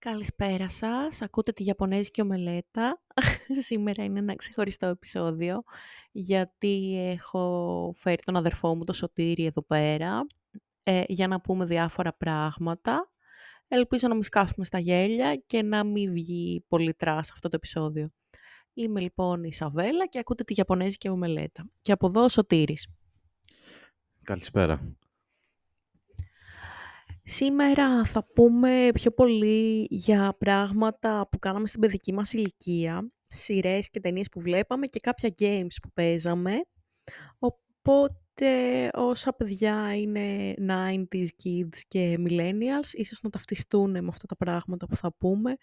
Καλησπέρα σας. Ακούτε τη Ιαπωνέζικη ομελέτα. Σήμερα είναι ένα ξεχωριστό επεισόδιο, γιατί έχω φέρει τον αδερφό μου, το Σωτήρι, εδώ πέρα, ε, για να πούμε διάφορα πράγματα. Ελπίζω να μην σκάσουμε στα γέλια και να μην βγει πολύ trash αυτό το επεισόδιο. Είμαι λοιπόν η Σαβέλα και ακούτε τη Ιαπωνέζικη ομελέτα. Και από εδώ ο Σωτήρης. Καλησπέρα. Σήμερα θα πούμε πιο πολύ για πράγματα που κάναμε στην παιδική μας ηλικία, σειρές και ταινίες που βλέπαμε και κάποια games που παίζαμε. Οπότε όσα παιδιά είναι 90s kids και millennials, ίσως να ταυτιστούν με αυτά τα πράγματα που θα πούμε,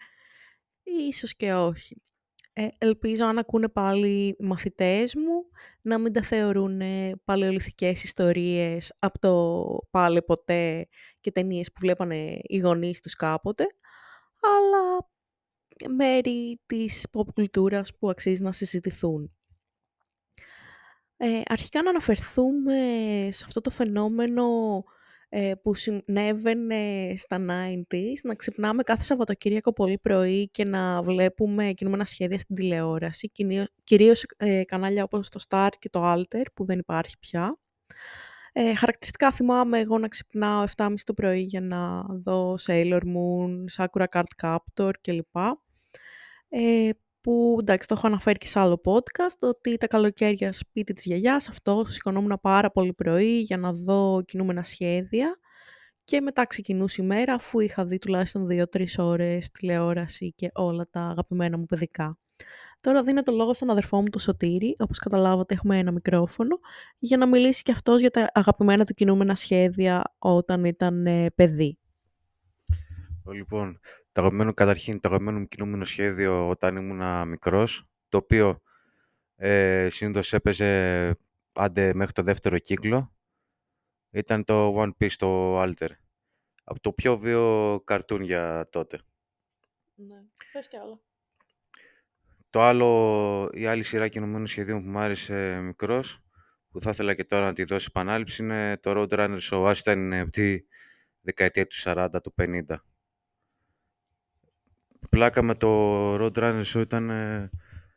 ίσως και όχι. Ε, ελπίζω αν ακούνε πάλι οι μαθητές μου να μην τα θεωρούν παλαιολιθικές ιστορίες από το πάλι ποτέ και ταινίες που βλέπανε οι γονείς τους κάποτε, αλλά μέρη της pop κουλτούρας που αξίζει να συζητηθούν. Ε, αρχικά να αναφερθούμε σε αυτό το φαινόμενο ε, που συνέβαινε στα 90s, να ξυπνάμε κάθε Σαββατοκύριακο πολύ πρωί και να βλέπουμε κινούμενα σχέδια στην τηλεόραση, κυρίως ε, κανάλια όπως το Star και το Alter, που δεν υπάρχει πια. Ε, χαρακτηριστικά θυμάμαι εγώ να ξυπνάω 7.30 το πρωί για να δω Sailor Moon, Sakura Card Captor κλπ. Ε, που εντάξει το έχω αναφέρει και σε άλλο podcast, ότι τα καλοκαίρια σπίτι της γιαγιάς αυτό σηκωνόμουν πάρα πολύ πρωί για να δω κινούμενα σχέδια και μετά ξεκινούσε η μέρα αφού είχα δει τουλάχιστον 2-3 ώρες τηλεόραση και όλα τα αγαπημένα μου παιδικά. Τώρα δίνω το λόγο στον αδερφό μου, το Σωτήρη, όπως καταλάβατε έχουμε ένα μικρόφωνο, για να μιλήσει και αυτός για τα αγαπημένα του κινούμενα σχέδια όταν ήταν ε, παιδί. Λοιπόν, το αγαπημένο, καταρχήν, το αγαπημένο μου κινούμενο σχέδιο όταν ήμουν μικρός, το οποίο ε, συνήθως έπαιζε άντε μέχρι το δεύτερο κύκλο, ήταν το One Piece, το Alter. Από το πιο βίο καρτούν για τότε. Ναι, πες κι άλλο. Το άλλο, η άλλη σειρά κινουμένων σχεδίων που μου άρεσε μικρός, που θα ήθελα και τώρα να τη δώσει επανάληψη, είναι το Roadrunner Show. Άστα είναι από τη δεκαετία του 40, του 50 πλάκα με το Roadrunner Show ήταν ε,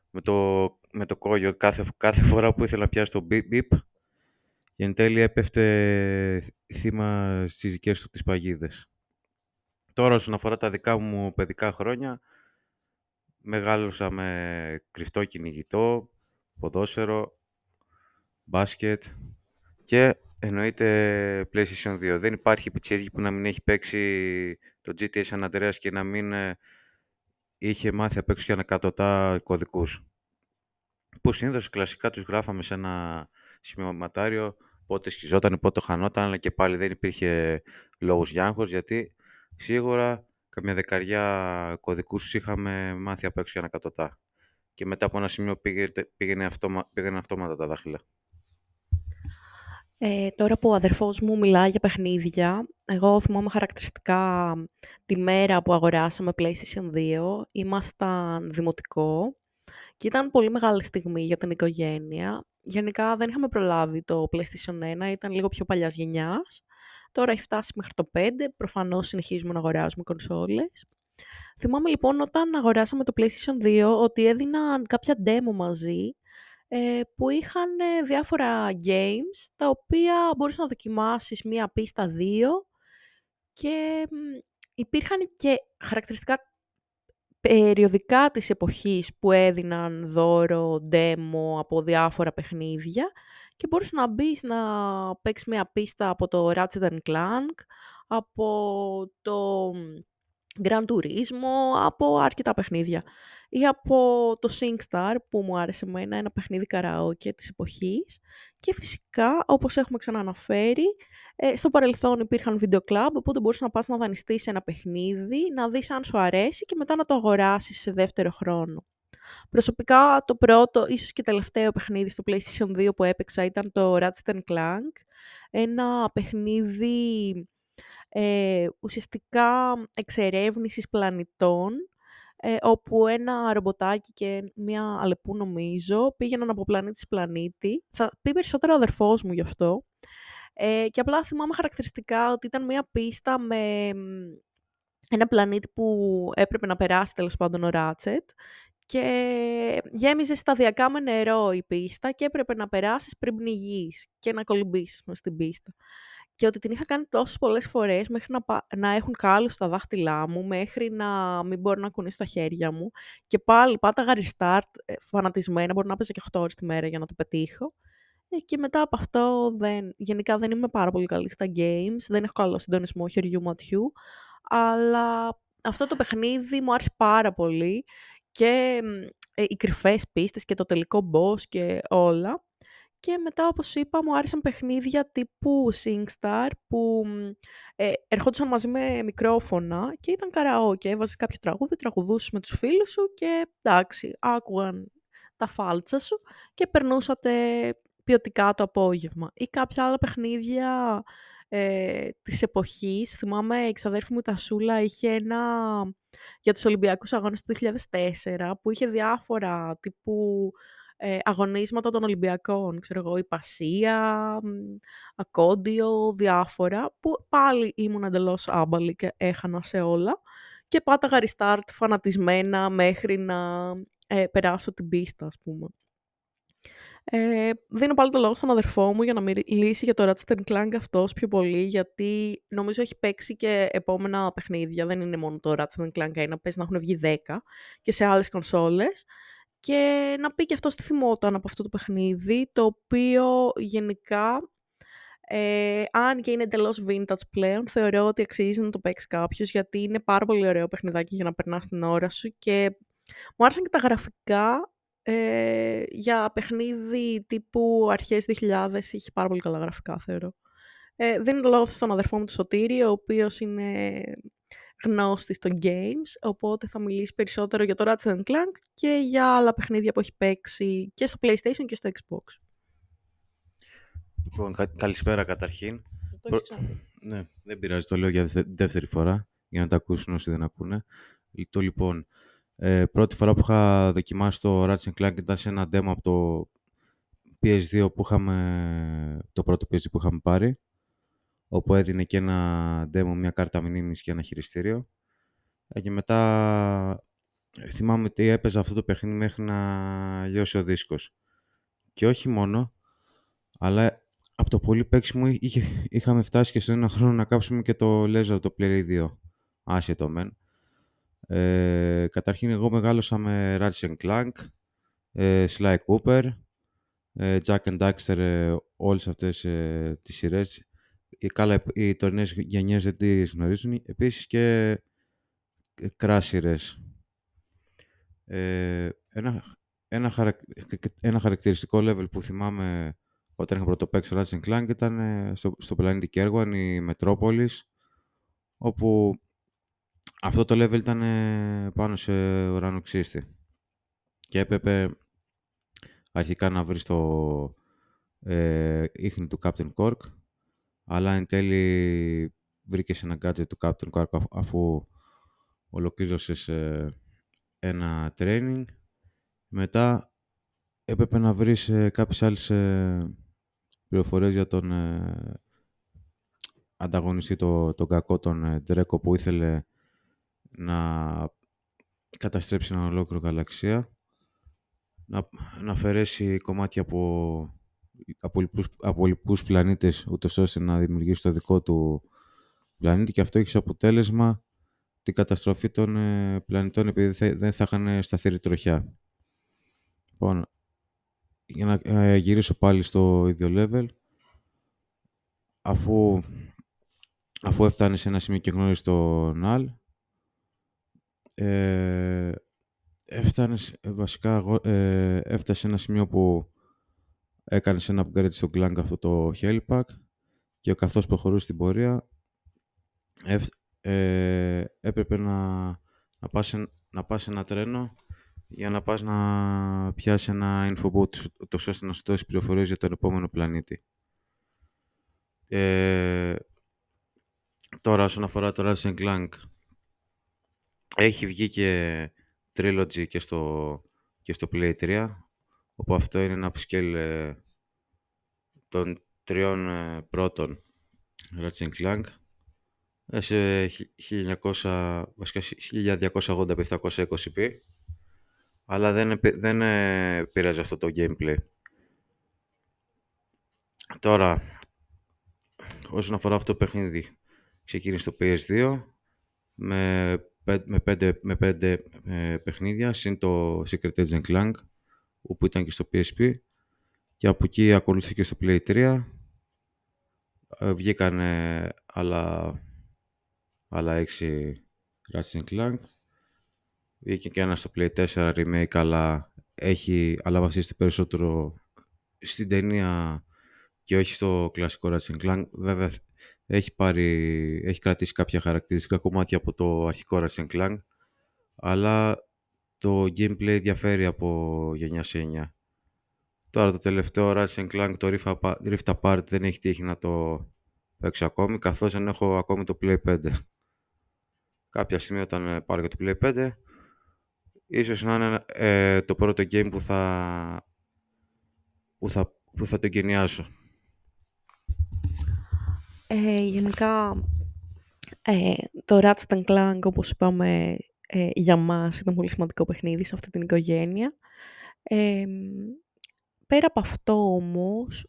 με το, με το κόγιο. Κάθε, κάθε φορά που ήθελα να πιάσει το beep, beep και εν τέλει έπεφτε θύμα στις δικές του τις παγίδες. Τώρα όσον αφορά τα δικά μου παιδικά χρόνια, μεγάλωσα με κρυφτό κυνηγητό, ποδόσφαιρο, μπάσκετ και εννοείται PlayStation 2. Δεν υπάρχει πιτσίρι που να μην έχει παίξει το GTA San Andreas και να μην ε, είχε μάθει απ' έξω και ανακατοτά κωδικούς. Που συνήθως κλασικά τους γράφαμε σε ένα σημειωματάριο πότε σκιζόταν, πότε χανόταν, αλλά και πάλι δεν υπήρχε λόγος για άγχος, γιατί σίγουρα καμιά δεκαριά κωδικούς είχαμε μάθει απ' έξω και ανακατοτά. Και μετά από ένα σημείο πήγαινε, πήγαινε, αυτόμα, πήγαινε αυτόματα τα δάχτυλα. Ε, τώρα που ο αδερφός μου μιλάει για παιχνίδια, εγώ θυμάμαι χαρακτηριστικά τη μέρα που αγοράσαμε PlayStation 2. Ήμασταν δημοτικό και ήταν πολύ μεγάλη στιγμή για την οικογένεια. Γενικά δεν είχαμε προλάβει το PlayStation 1, ήταν λίγο πιο παλιάς γενιάς. Τώρα έχει φτάσει μέχρι το 5, προφανώς συνεχίζουμε να αγοράζουμε κονσόλες. Θυμάμαι λοιπόν όταν αγοράσαμε το PlayStation 2 ότι έδιναν κάποια demo μαζί ε, που είχαν ε, διάφορα games τα οποία μπορείς να δοκιμάσεις μία πίστα δύο και υπήρχαν και χαρακτηριστικά περιοδικά της εποχής που έδιναν δώρο, demo από διάφορα παιχνίδια και μπορείς να μπεις να παίξεις μια πίστα από το Ratchet Clank, από το Grand Turismo, από αρκετά παιχνίδια. Ή από το SingStar που μου άρεσε εμένα, ένα παιχνίδι καραόκε της εποχής. Και φυσικά όπως έχουμε ξανααναφέρει ε, στο παρελθόν υπήρχαν video club οπότε μπορούσες να πας να δανειστείς ένα παιχνίδι, να δεις αν σου αρέσει και μετά να το αγοράσεις σε δεύτερο χρόνο. Προσωπικά το πρώτο, ίσως και τελευταίο παιχνίδι στο PlayStation 2 που έπαιξα ήταν το Ratchet Clank, ένα παιχνίδι ε, ουσιαστικά εξερεύνησης πλανητών ε, όπου ένα ρομποτάκι και μία αλεπού νομίζω πήγαιναν από πλανήτη σε πλανήτη. Θα πει περισσότερο ο αδερφός μου γι' αυτό. Ε, και απλά θυμάμαι χαρακτηριστικά ότι ήταν μία πίστα με ένα πλανήτη που έπρεπε να περάσει τέλος πάντων ο Ράτσετ και γέμιζε σταδιακά με νερό η πίστα και έπρεπε να περάσεις πριν πνιγείς και να κολυμπήσεις μες στην πίστα. Και ότι την είχα κάνει τόσες πολλές φορές μέχρι να, να έχουν κάλους στα δάχτυλά μου, μέχρι να μην μπορώ να κουνήσω τα χέρια μου. Και πάλι πάταγα restart, ε, φανατισμένα, μπορεί να παίζα και 8 ώρες τη μέρα για να το πετύχω. Ε, και μετά από αυτό, δεν, γενικά δεν είμαι πάρα πολύ καλή στα games, δεν έχω καλό συντονισμό χεριού ματιού, αλλά αυτό το παιχνίδι μου άρεσε πάρα πολύ και ε, οι κρυφές πίστες και το τελικό boss και όλα. Και μετά, όπως είπα, μου άρεσαν παιχνίδια τύπου SingStar που ε, ερχόντουσαν μαζί με μικρόφωνα και ήταν καραόκε. Έβαζες κάποιο τραγούδι, τραγουδούσες με τους φίλους σου και εντάξει, άκουγαν τα φάλτσα σου και περνούσατε ποιοτικά το απόγευμα. Ή κάποια άλλα παιχνίδια ε, της εποχής. Θυμάμαι η ξαδέρφη μου η Τασούλα είχε ένα για τους Ολυμπιακούς Αγώνες του 2004 που είχε διάφορα τύπου ε, αγωνίσματα των Ολυμπιακών, ξέρω εγώ, η Πασία, Ακόντιο, διάφορα, που πάλι ήμουν εντελώς άμπαλη και έχανα σε όλα και πάταγα restart φανατισμένα μέχρι να ε, περάσω την πίστα, ας πούμε. Ε, δίνω πάλι το λόγο στον αδερφό μου για να μιλήσει για το Ratchet Clank αυτός πιο πολύ, γιατί νομίζω έχει παίξει και επόμενα παιχνίδια. Δεν είναι μόνο το Ratchet Clank 1, πες να έχουν βγει 10 και σε άλλες κονσόλες. Και να πει και αυτό τι θυμόταν από αυτό το παιχνίδι, το οποίο γενικά, ε, αν και είναι εντελώς vintage πλέον, θεωρώ ότι αξίζει να το παίξει κάποιος, γιατί είναι πάρα πολύ ωραίο παιχνιδάκι για να περνάς την ώρα σου και μου άρεσαν και τα γραφικά ε, για παιχνίδι τύπου αρχές 2000 είχε πάρα πολύ καλά γραφικά, θεωρώ. Ε, δίνω το λόγος στον αδερφό μου του Σωτήρη, ο οποίος είναι γνώστη στο games, οπότε θα μιλήσει περισσότερο για το Ratchet Clank και για άλλα παιχνίδια που έχει παίξει και στο PlayStation και στο Xbox. Λοιπόν, καλησπέρα καταρχήν. Ναι, δεν πειράζει, το λέω για δεύτερη φορά, για να τα ακούσουν όσοι δεν ακούνε. Το λοιπόν, ε, πρώτη φορά που είχα δοκιμάσει το Ratchet Clank ήταν σε ένα demo από το PS2 που είχαμε, το πρώτο PS2 που είχαμε πάρει, όπου έδινε και ένα demo, μια κάρτα μνήμης και ένα χειριστήριο. Ε, και μετά ε, θυμάμαι ότι έπαιζα αυτό το παιχνίδι μέχρι να λιώσει ο δίσκος. Και όχι μόνο, αλλά από το πολύ παίξιμο είχε, είχαμε φτάσει και στο ένα χρόνο να κάψουμε και το Laser το Play 2. Άσχετο μεν. Ε, καταρχήν εγώ μεγάλωσα με Ratchet Clank, ε, Sly Cooper, ε, Jack and Daxter, ε, όλες αυτές ε, τις σειρές. Οι, καλά, οι τωρινές γενιές δεν τις γνωρίζουν. Επίσης και κράσιρες. σειρές. Ε, ένα, ένα, χαρακ, ένα χαρακτηριστικό level που θυμάμαι όταν είχα πρωτοπαίξει Ratchet Clank ήταν ε, στο, στο πλανήτη Κέργουαν, η Μετρόπολης, όπου αυτό το level ήταν ε, πάνω σε ουρανοξύστη. Και έπρεπε αρχικά να βρεις το ε, ίχνη του Captain Cork, αλλά εν τέλει βρήκες ένα gadget του Captain Cork αφού ολοκλήρωσες ε, ένα training. Μετά έπρεπε να βρεις ε, κάποιες άλλες ε, πληροφορίες για τον ε, ανταγωνιστή, τον το κακό, τον Drake, που ήθελε να καταστρέψει ένα ολόκληρο γαλαξία, να, να αφαιρέσει κομμάτια από, από, λοιπούς, από λοιπούς πλανήτες, ούτως ώστε να δημιουργήσει το δικό του πλανήτη και αυτό έχει σαν αποτέλεσμα την καταστροφή των ε, πλανητών επειδή δεν θα είχαν σταθερή τροχιά. Λοιπόν, για να ε, γυρίσω πάλι στο ίδιο level, αφού, αφού έφτανε σε ένα σημείο και γνώρισε τον Αλ, ε, έφτανε, βασικά, ε, έφτασε σε ένα σημείο που έκανε ένα upgrade στο Glang αυτό το Helipack και καθώς προχωρούσε στην πορεία ε, έπρεπε να, να, πας, να πας σε ένα τρένο για να πας να πιάσεις ένα infobot τόσο ώστε να σου δώσει πληροφορίες για τον επόμενο πλανήτη. Ε, τώρα, όσον αφορά το Ratchet Clank, έχει βγει και Trilogy και στο, και στο Play 3, όπου αυτό είναι ένα upscale ε, των τριών ε, πρώτων Ratchet Clank. Ε, σε 1900, βασικά 1280x720p αλλά δεν, δεν ε, πειράζει αυτό το gameplay. Τώρα, όσον αφορά αυτό το παιχνίδι, ξεκίνησε το PS2 με, με πέντε, με πέντε ε, παιχνίδια, συν το Secret Agent Clank, όπου ήταν και στο PSP, και από εκεί ακολουθήκε στο Play 3. Ε, βγήκαν άλλα, άλλα 6 Ratchet Clank. Βγήκε και ένα στο Play 4 remake, αλλά, έχει, αλλά βασίζεται περισσότερο στην ταινία και όχι στο κλασικό Ratchet Clank. Βέβαια, έχει, πάρει, έχει κρατήσει κάποια χαρακτηριστικά κομμάτια από το αρχικό Ratchet Clank, αλλά το gameplay διαφέρει από γενιά σε γενιά. Τώρα το τελευταίο Ratchet Clank, το Rift Apart, δεν έχει τύχει να το παίξω ακόμη, καθώς δεν έχω ακόμη το Play 5. Κάποια στιγμή όταν πάρω και το Play 5, ίσως να είναι ε, το πρώτο game που θα, που θα, που θα το εγκαινιάσω. Ε, γενικά, ε, το Ratchet Clank, όπως είπαμε, ε, για μας ήταν πολύ σημαντικό παιχνίδι σε αυτή την οικογένεια. Ε, πέρα από αυτό όμως,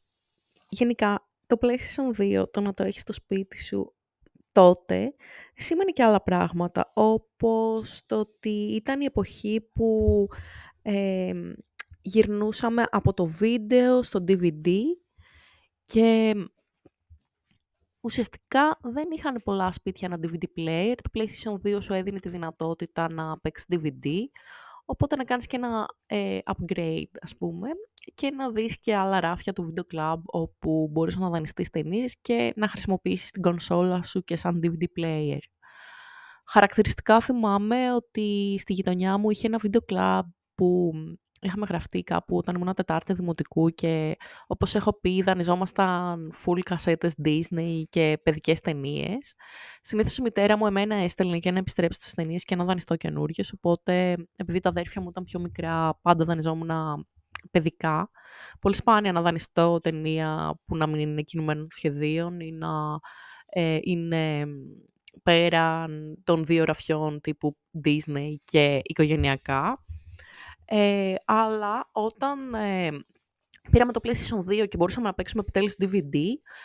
γενικά το PlayStation 2, το να το έχεις στο σπίτι σου τότε, σήμαινε και άλλα πράγματα, όπως το ότι ήταν η εποχή που ε, γυρνούσαμε από το βίντεο στο DVD και ουσιαστικά δεν είχαν πολλά σπίτια ένα DVD player. Το PlayStation 2 σου έδινε τη δυνατότητα να παίξεις DVD, οπότε να κάνεις και ένα ε, upgrade, ας πούμε, και να δεις και άλλα ράφια του Video Club, όπου μπορείς να δανειστείς ταινίες και να χρησιμοποιήσεις την κονσόλα σου και σαν DVD player. Χαρακτηριστικά θυμάμαι ότι στη γειτονιά μου είχε ένα Video Club που είχαμε γραφτεί κάπου όταν ήμουν Τετάρτη Δημοτικού και όπως έχω πει δανειζόμασταν full κασέτες Disney και παιδικές ταινίες. Συνήθως η μητέρα μου εμένα έστελνε και να επιστρέψει στις ταινίες και να δανειστώ καινούριες. οπότε επειδή τα αδέρφια μου ήταν πιο μικρά πάντα δανειζόμουν παιδικά. Πολύ σπάνια να δανειστώ ταινία που να μην είναι κινουμένων σχεδίων ή να ε, είναι πέραν των δύο ραφιών τύπου Disney και οικογενειακά. Ε, αλλά όταν ε, πήραμε το PlayStation 2 και μπορούσαμε να παίξουμε επιτέλους DVD,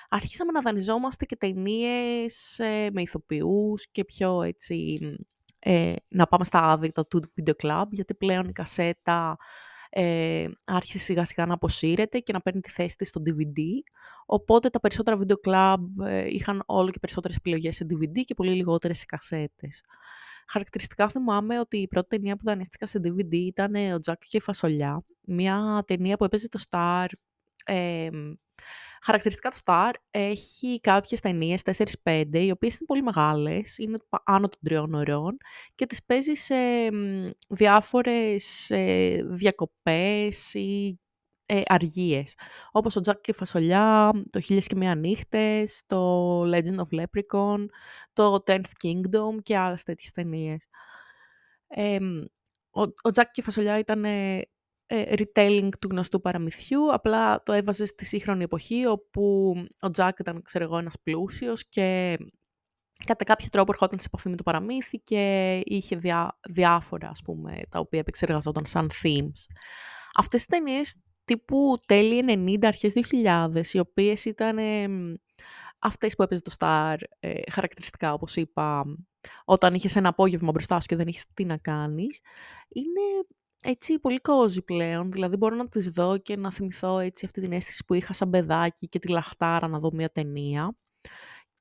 αρχίσαμε να δανειζόμαστε και ταινίες ε, με ηθοποιούς και πιο έτσι ε, να πάμε στα άδυτα του Video Club, γιατί πλέον η κασέτα ε, άρχισε σιγά σιγά να αποσύρεται και να παίρνει τη θέση της στο DVD. Οπότε τα περισσότερα Video Club ε, είχαν όλο και περισσότερες επιλογές σε DVD και πολύ λιγότερες σε κασέτες. Χαρακτηριστικά θυμάμαι ότι η πρώτη ταινία που δανείστηκα σε DVD ήταν ε, ο Τζακ και η Φασολιά. Μια ταινία που έπαιζε το Star. Ε, χαρακτηριστικά το Star έχει κάποιες ταινίες, 4-5, οι οποίες είναι πολύ μεγάλες, είναι άνω των τριών ωρών και τις παίζεις σε διάφορες ε, διακοπές ή ε, αργίες. Όπως ο Τζακ και η Φασολιά, το Χίλιες και Μία Νύχτες, το Legend of Leprechaun, το Tenth Kingdom και άλλες τέτοιες ταινίες. Ε, ο, ο Τζακ και η Φασολιά ήταν ε, retelling του γνωστού παραμυθιού, απλά το έβαζε στη σύγχρονη εποχή, όπου ο Τζακ ήταν, ξέρω εγώ, ένας πλούσιος και κατά κάποιο τρόπο ερχόταν σε επαφή με το παραμύθι και είχε διά, διάφορα, ας πούμε, τα οποία επεξεργαζόταν σαν themes. Αυτές οι ταινίες τύπου τέλη 90, αρχές 2000, οι οποίες ήταν ε, αυτές που έπαιζε το Star ε, χαρακτηριστικά, όπως είπα, όταν είχες ένα απόγευμα μπροστά σου και δεν είχες τι να κάνεις, είναι έτσι πολύ κόζι πλέον, δηλαδή μπορώ να τις δω και να θυμηθώ έτσι αυτή την αίσθηση που είχα σαν παιδάκι και τη λαχτάρα να δω μια ταινία.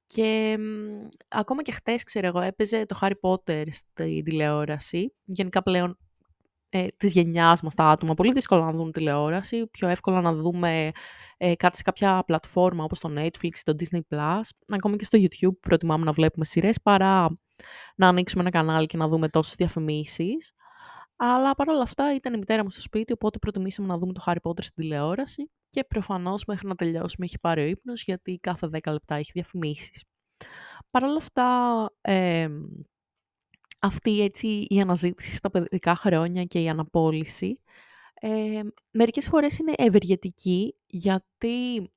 Και ακόμα και χτες, ξέρω εγώ, έπαιζε το Harry Potter στη τηλεόραση. Γενικά πλέον ε, της γενιάς μας τα άτομα. Πολύ δύσκολο να δουν τηλεόραση, πιο εύκολο να δούμε ε, κάτι σε κάποια πλατφόρμα όπως το Netflix, το Disney+, Plus, ακόμη και στο YouTube προτιμάμε να βλέπουμε σειρές, παρά να ανοίξουμε ένα κανάλι και να δούμε τόσες διαφημίσεις. Αλλά παρόλα αυτά ήταν η μητέρα μου στο σπίτι, οπότε προτιμήσαμε να δούμε το Harry Potter στην τηλεόραση και προφανώς μέχρι να τελειώσουμε έχει πάρει ο ύπνος, γιατί κάθε 10 λεπτά έχει διαφημίσεις. Παρ' όλα αυτά, ε, αυτή έτσι η αναζήτηση στα παιδικά χρόνια και η αναπόλυση ε, μερικές φορές είναι ευεργετική γιατί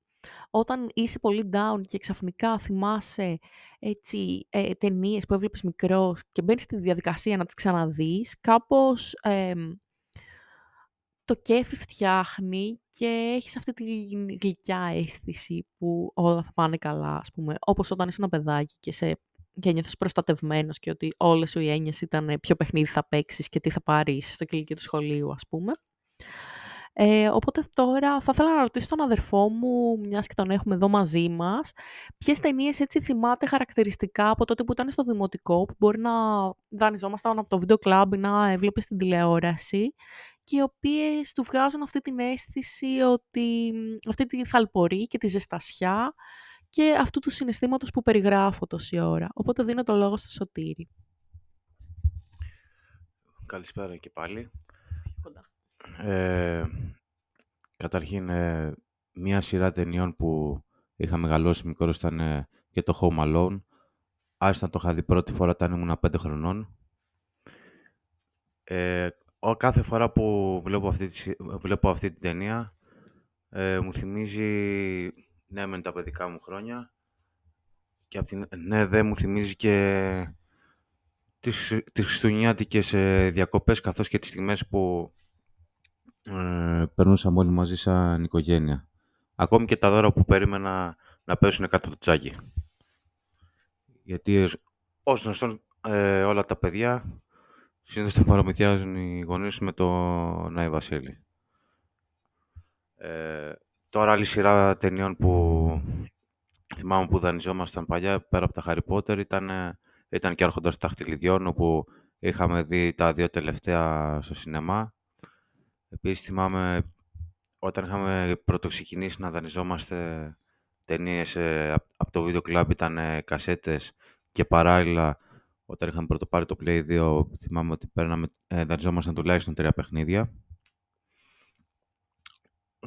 όταν είσαι πολύ down και ξαφνικά θυμάσαι έτσι, ε, ταινίες που έβλεπες μικρός και μπαίνεις στη διαδικασία να τις ξαναδείς, κάπως το κέφι φτιάχνει και έχεις αυτή τη γλυκιά αίσθηση που όλα θα πάνε καλά, ας πούμε. Όπως όταν είσαι ένα παιδάκι και, σε, και νιώθεις προστατευμένος και ότι όλες σου οι έννοιες ήταν ποιο παιχνίδι θα παίξεις και τι θα πάρεις στο κηλικείο του σχολείου, ας πούμε. Ε, οπότε τώρα θα ήθελα να ρωτήσω τον αδερφό μου, μιας και τον έχουμε εδώ μαζί μας, ποιες ταινίες έτσι θυμάται χαρακτηριστικά από τότε που ήταν στο δημοτικό, που μπορεί να δανειζόμασταν από το βίντεο κλαμπ ή να έβλεπες στην τηλεόραση και οι οποίες του βγάζουν αυτή την αίσθηση ότι αυτή τη θαλπορή και τη ζεστασιά και αυτού του συναισθήματος που περιγράφω τόση ώρα. Οπότε δίνω το λόγο στο Σωτήρι. Καλησπέρα και πάλι. Ε, καταρχήν, ε, μία σειρά ταινιών που είχα μεγαλώσει μικρός ήταν ε, και το Home Alone. Άστα το είχα δει πρώτη φορά όταν ήμουν 5 χρονών. Ε, ο, κάθε φορά που βλέπω αυτή, βλέπω αυτή την ταινία ε, μου θυμίζει ναι με τα παιδικά μου χρόνια και από την, ναι δεν μου θυμίζει και τις, τις χριστουγεννιάτικες ε, διακοπές καθώς και τις στιγμές που ε, περνούσαμε όλοι μαζί σαν οικογένεια. Ακόμη και τα δώρα που περίμενα να πέσουν κάτω το τσάκι. Γιατί ως γνωστόν ε, όλα τα παιδιά συνήθως τα παρομυθιάζουν οι γονείς με το Νάι Βασίλη. Ε, τώρα άλλη σειρά ταινιών που θυμάμαι που δανειζόμασταν παλιά πέρα από τα Harry Potter ήταν, ήταν και Άρχοντας Ταχτυλιδιών όπου είχαμε δει τα δύο τελευταία στο σινεμά Επίσης θυμάμαι όταν είχαμε πρωτοξεκινήσει να δανειζόμαστε ταινίες ε, από το βίντεο κλαμπ ήταν ε, κασέτες και παράλληλα όταν είχαμε πρωτοπάρει το Play 2 θυμάμαι ότι παίρναμε, ε, δανειζόμασταν τουλάχιστον τρία παιχνίδια.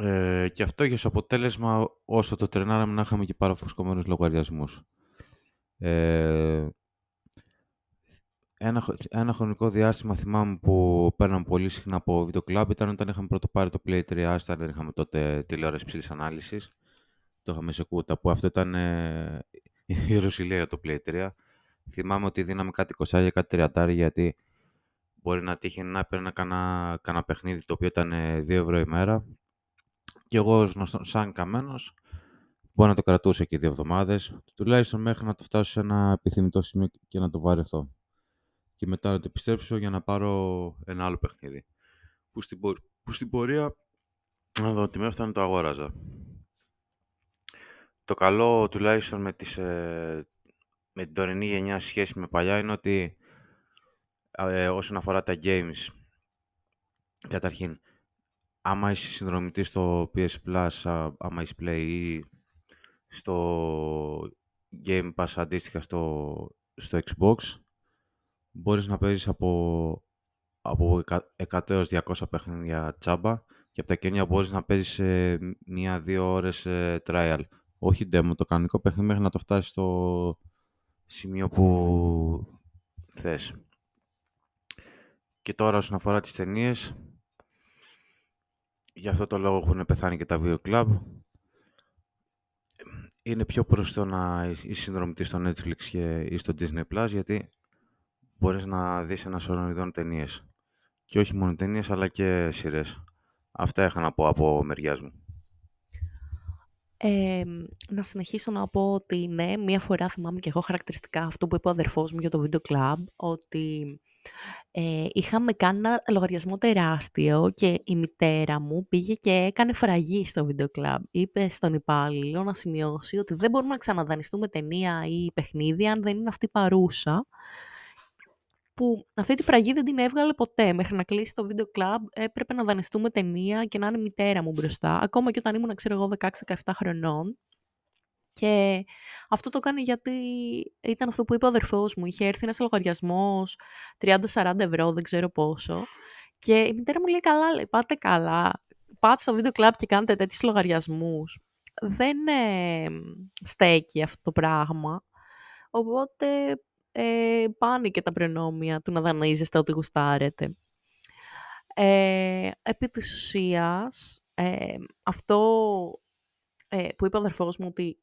Ε, και αυτό είχε ως αποτέλεσμα όσο το τρενάραμε να είχαμε και παραφουσκωμένους λογαριασμούς. Ε, ένα, ένα χρονικό διάστημα θυμάμαι που παίρναμε πολύ συχνά από βίντεο κλαμπ ήταν όταν είχαμε πρώτο πάρει το Play 3 Star, δεν είχαμε τότε τηλεόραση ψηλής ανάλυσης. Το είχαμε σε κούτα που αυτό ήταν ε, η Ρωσιλία το Play 3. Θυμάμαι ότι δίναμε κάτι κοσάγια, κάτι τριατάρι γιατί μπορεί να τύχει να έπαιρνα κανένα, κανένα παιχνίδι το οποίο ήταν 2 ευρώ η μέρα. Και εγώ σαν καμένος, μπορεί να το κρατούσα και δύο εβδομάδες, τουλάχιστον μέχρι να το φτάσω σε ένα επιθυμητό σημείο και να το βαρεθώ και μετά να το επιστρέψω για να πάρω ένα άλλο παιχνίδι. Που στην, που στην πορεία, να δω ότι με έφτανε το αγόραζα. Το καλό τουλάχιστον με, τις, ε, με την τωρινή γενιά σχέση με παλιά είναι ότι ε, όσον αφορά τα games, καταρχήν, άμα είσαι συνδρομητής στο PS Plus, άμα είσαι Play ή στο Game Pass αντίστοιχα στο, στο Xbox, μπορείς να παίζεις από, από 100 έως 200 παιχνίδια τσάμπα και από τα κένια μπορείς να παίζεις σε μία-δύο ώρες ε, trial. Όχι demo, το κανονικό παιχνίδι μέχρι να το φτάσεις στο σημείο που θες. Και τώρα όσον αφορά τις ταινίες, για αυτό το λόγο έχουν πεθάνει και τα video club. Είναι πιο προς να είσαι συνδρομητής στο Netflix ή στο Disney Plus γιατί μπορείς να δεις ένα σωρό ειδών ταινίες. Και όχι μόνο ταινίες, αλλά και σειρές. Αυτά είχα να πω από μεριάς μου. Ε, να συνεχίσω να πω ότι ναι, μία φορά θυμάμαι και εγώ χαρακτηριστικά αυτό που είπε ο αδερφός μου για το βίντεο κλαμπ, ότι ε, είχαμε κάνει ένα λογαριασμό τεράστιο και η μητέρα μου πήγε και έκανε φραγή στο βίντεο κλαμπ. Είπε στον υπάλληλο να σημειώσει ότι δεν μπορούμε να ξαναδανιστούμε ταινία ή παιχνίδι αν δεν είναι αυτή παρούσα που αυτή τη φραγή δεν την έβγαλε ποτέ. Μέχρι να κλείσει το βίντεο κλαμπ έπρεπε να δανειστούμε ταινία και να είναι η μητέρα μου μπροστά. Ακόμα και όταν ήμουν, ξέρω εγώ, 16-17 χρονών. Και αυτό το κάνει γιατί ήταν αυτό που είπε ο αδερφός μου. Είχε έρθει ένας λογαριασμός 30-40 ευρώ, δεν ξέρω πόσο. Και η μητέρα μου λέει καλά, λέει, πάτε καλά. Πάτε στο βίντεο κλαμπ και κάνετε τέτοιους λογαριασμούς. Δεν ε, στέκει αυτό το πράγμα. Οπότε ε, πάνε και τα προνόμια του να δανείζεστε ό,τι γουστάρετε. Ε, επί της ουσίας, ε, αυτό ε, που είπε ο αδερφός μου ότι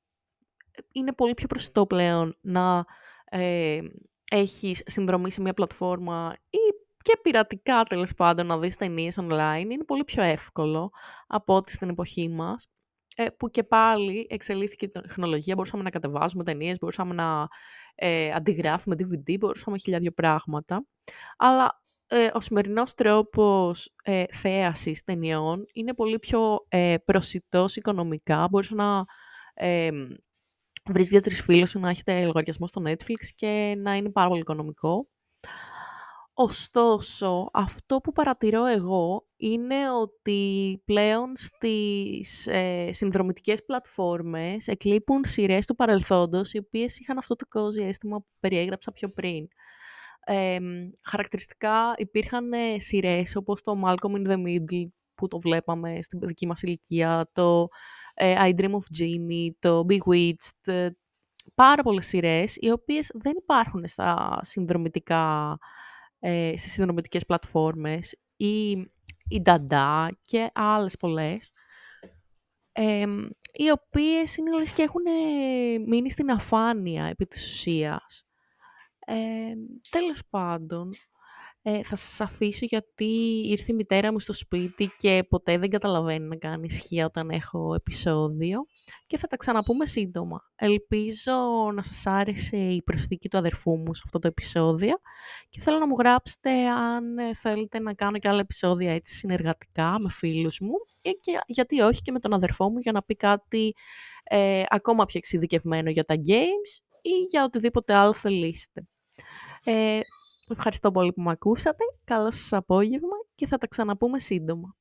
είναι πολύ πιο προσιτό πλέον να ε, έχεις συνδρομή σε μια πλατφόρμα ή και πειρατικά τέλος πάντων να δεις ταινίες online είναι πολύ πιο εύκολο από ό,τι στην εποχή μας ε, που και πάλι εξελίχθηκε η τεχνολογία, μπορούσαμε να κατεβάζουμε ταινίες, μπορούσαμε να ε, αντιγράφουμε DVD, μπορούσαμε χιλιάδιο πράγματα. Αλλά ε, ο σημερινός τρόπος ε, θέασης ταινιών είναι πολύ πιο ε, προσιτός οικονομικά. Μπορείς να ε, βρεις δύο-τρεις φίλους σου να έχετε λογαριασμό στο Netflix και να είναι πάρα πολύ οικονομικό. Ωστόσο, αυτό που παρατηρώ εγώ είναι ότι πλέον στις ε, συνδρομητικές πλατφόρμες εκλείπουν σειρές του παρελθόντος, οι οποίες είχαν αυτό το cozy αίσθημα που περιέγραψα πιο πριν. Ε, χαρακτηριστικά υπήρχαν ε, σειρές όπως το Malcolm in the Middle, που το βλέπαμε στην δική μας ηλικία, το ε, I Dream of Jeannie, το Bewitched, ε, πάρα πολλές σειρές, οι οποίες δεν υπάρχουν στα συνδρομητικά ε, στις συνδρομητικές πλατφόρμες ή η Dada και άλλες πολλές, ε, οι οποίες είναι λες και έχουν μείνει στην αφάνεια επί της ουσίας. Ε, τέλος πάντων, ε, θα σας αφήσω γιατί ήρθε η μητέρα μου στο σπίτι και ποτέ δεν καταλαβαίνει να κάνει ισχύα όταν έχω επεισόδιο και θα τα ξαναπούμε σύντομα. Ελπίζω να σας άρεσε η προσθήκη του αδερφού μου σε αυτό το επεισόδιο και θέλω να μου γράψετε αν ε, θέλετε να κάνω και άλλα επεισόδια έτσι συνεργατικά με φίλους μου και γιατί όχι και με τον αδερφό μου για να πει κάτι ε, ακόμα πιο εξειδικευμένο για τα games ή για οτιδήποτε άλλο θελήσετε. Ε, Ευχαριστώ πολύ που με ακούσατε. Καλό σας απόγευμα και θα τα ξαναπούμε σύντομα.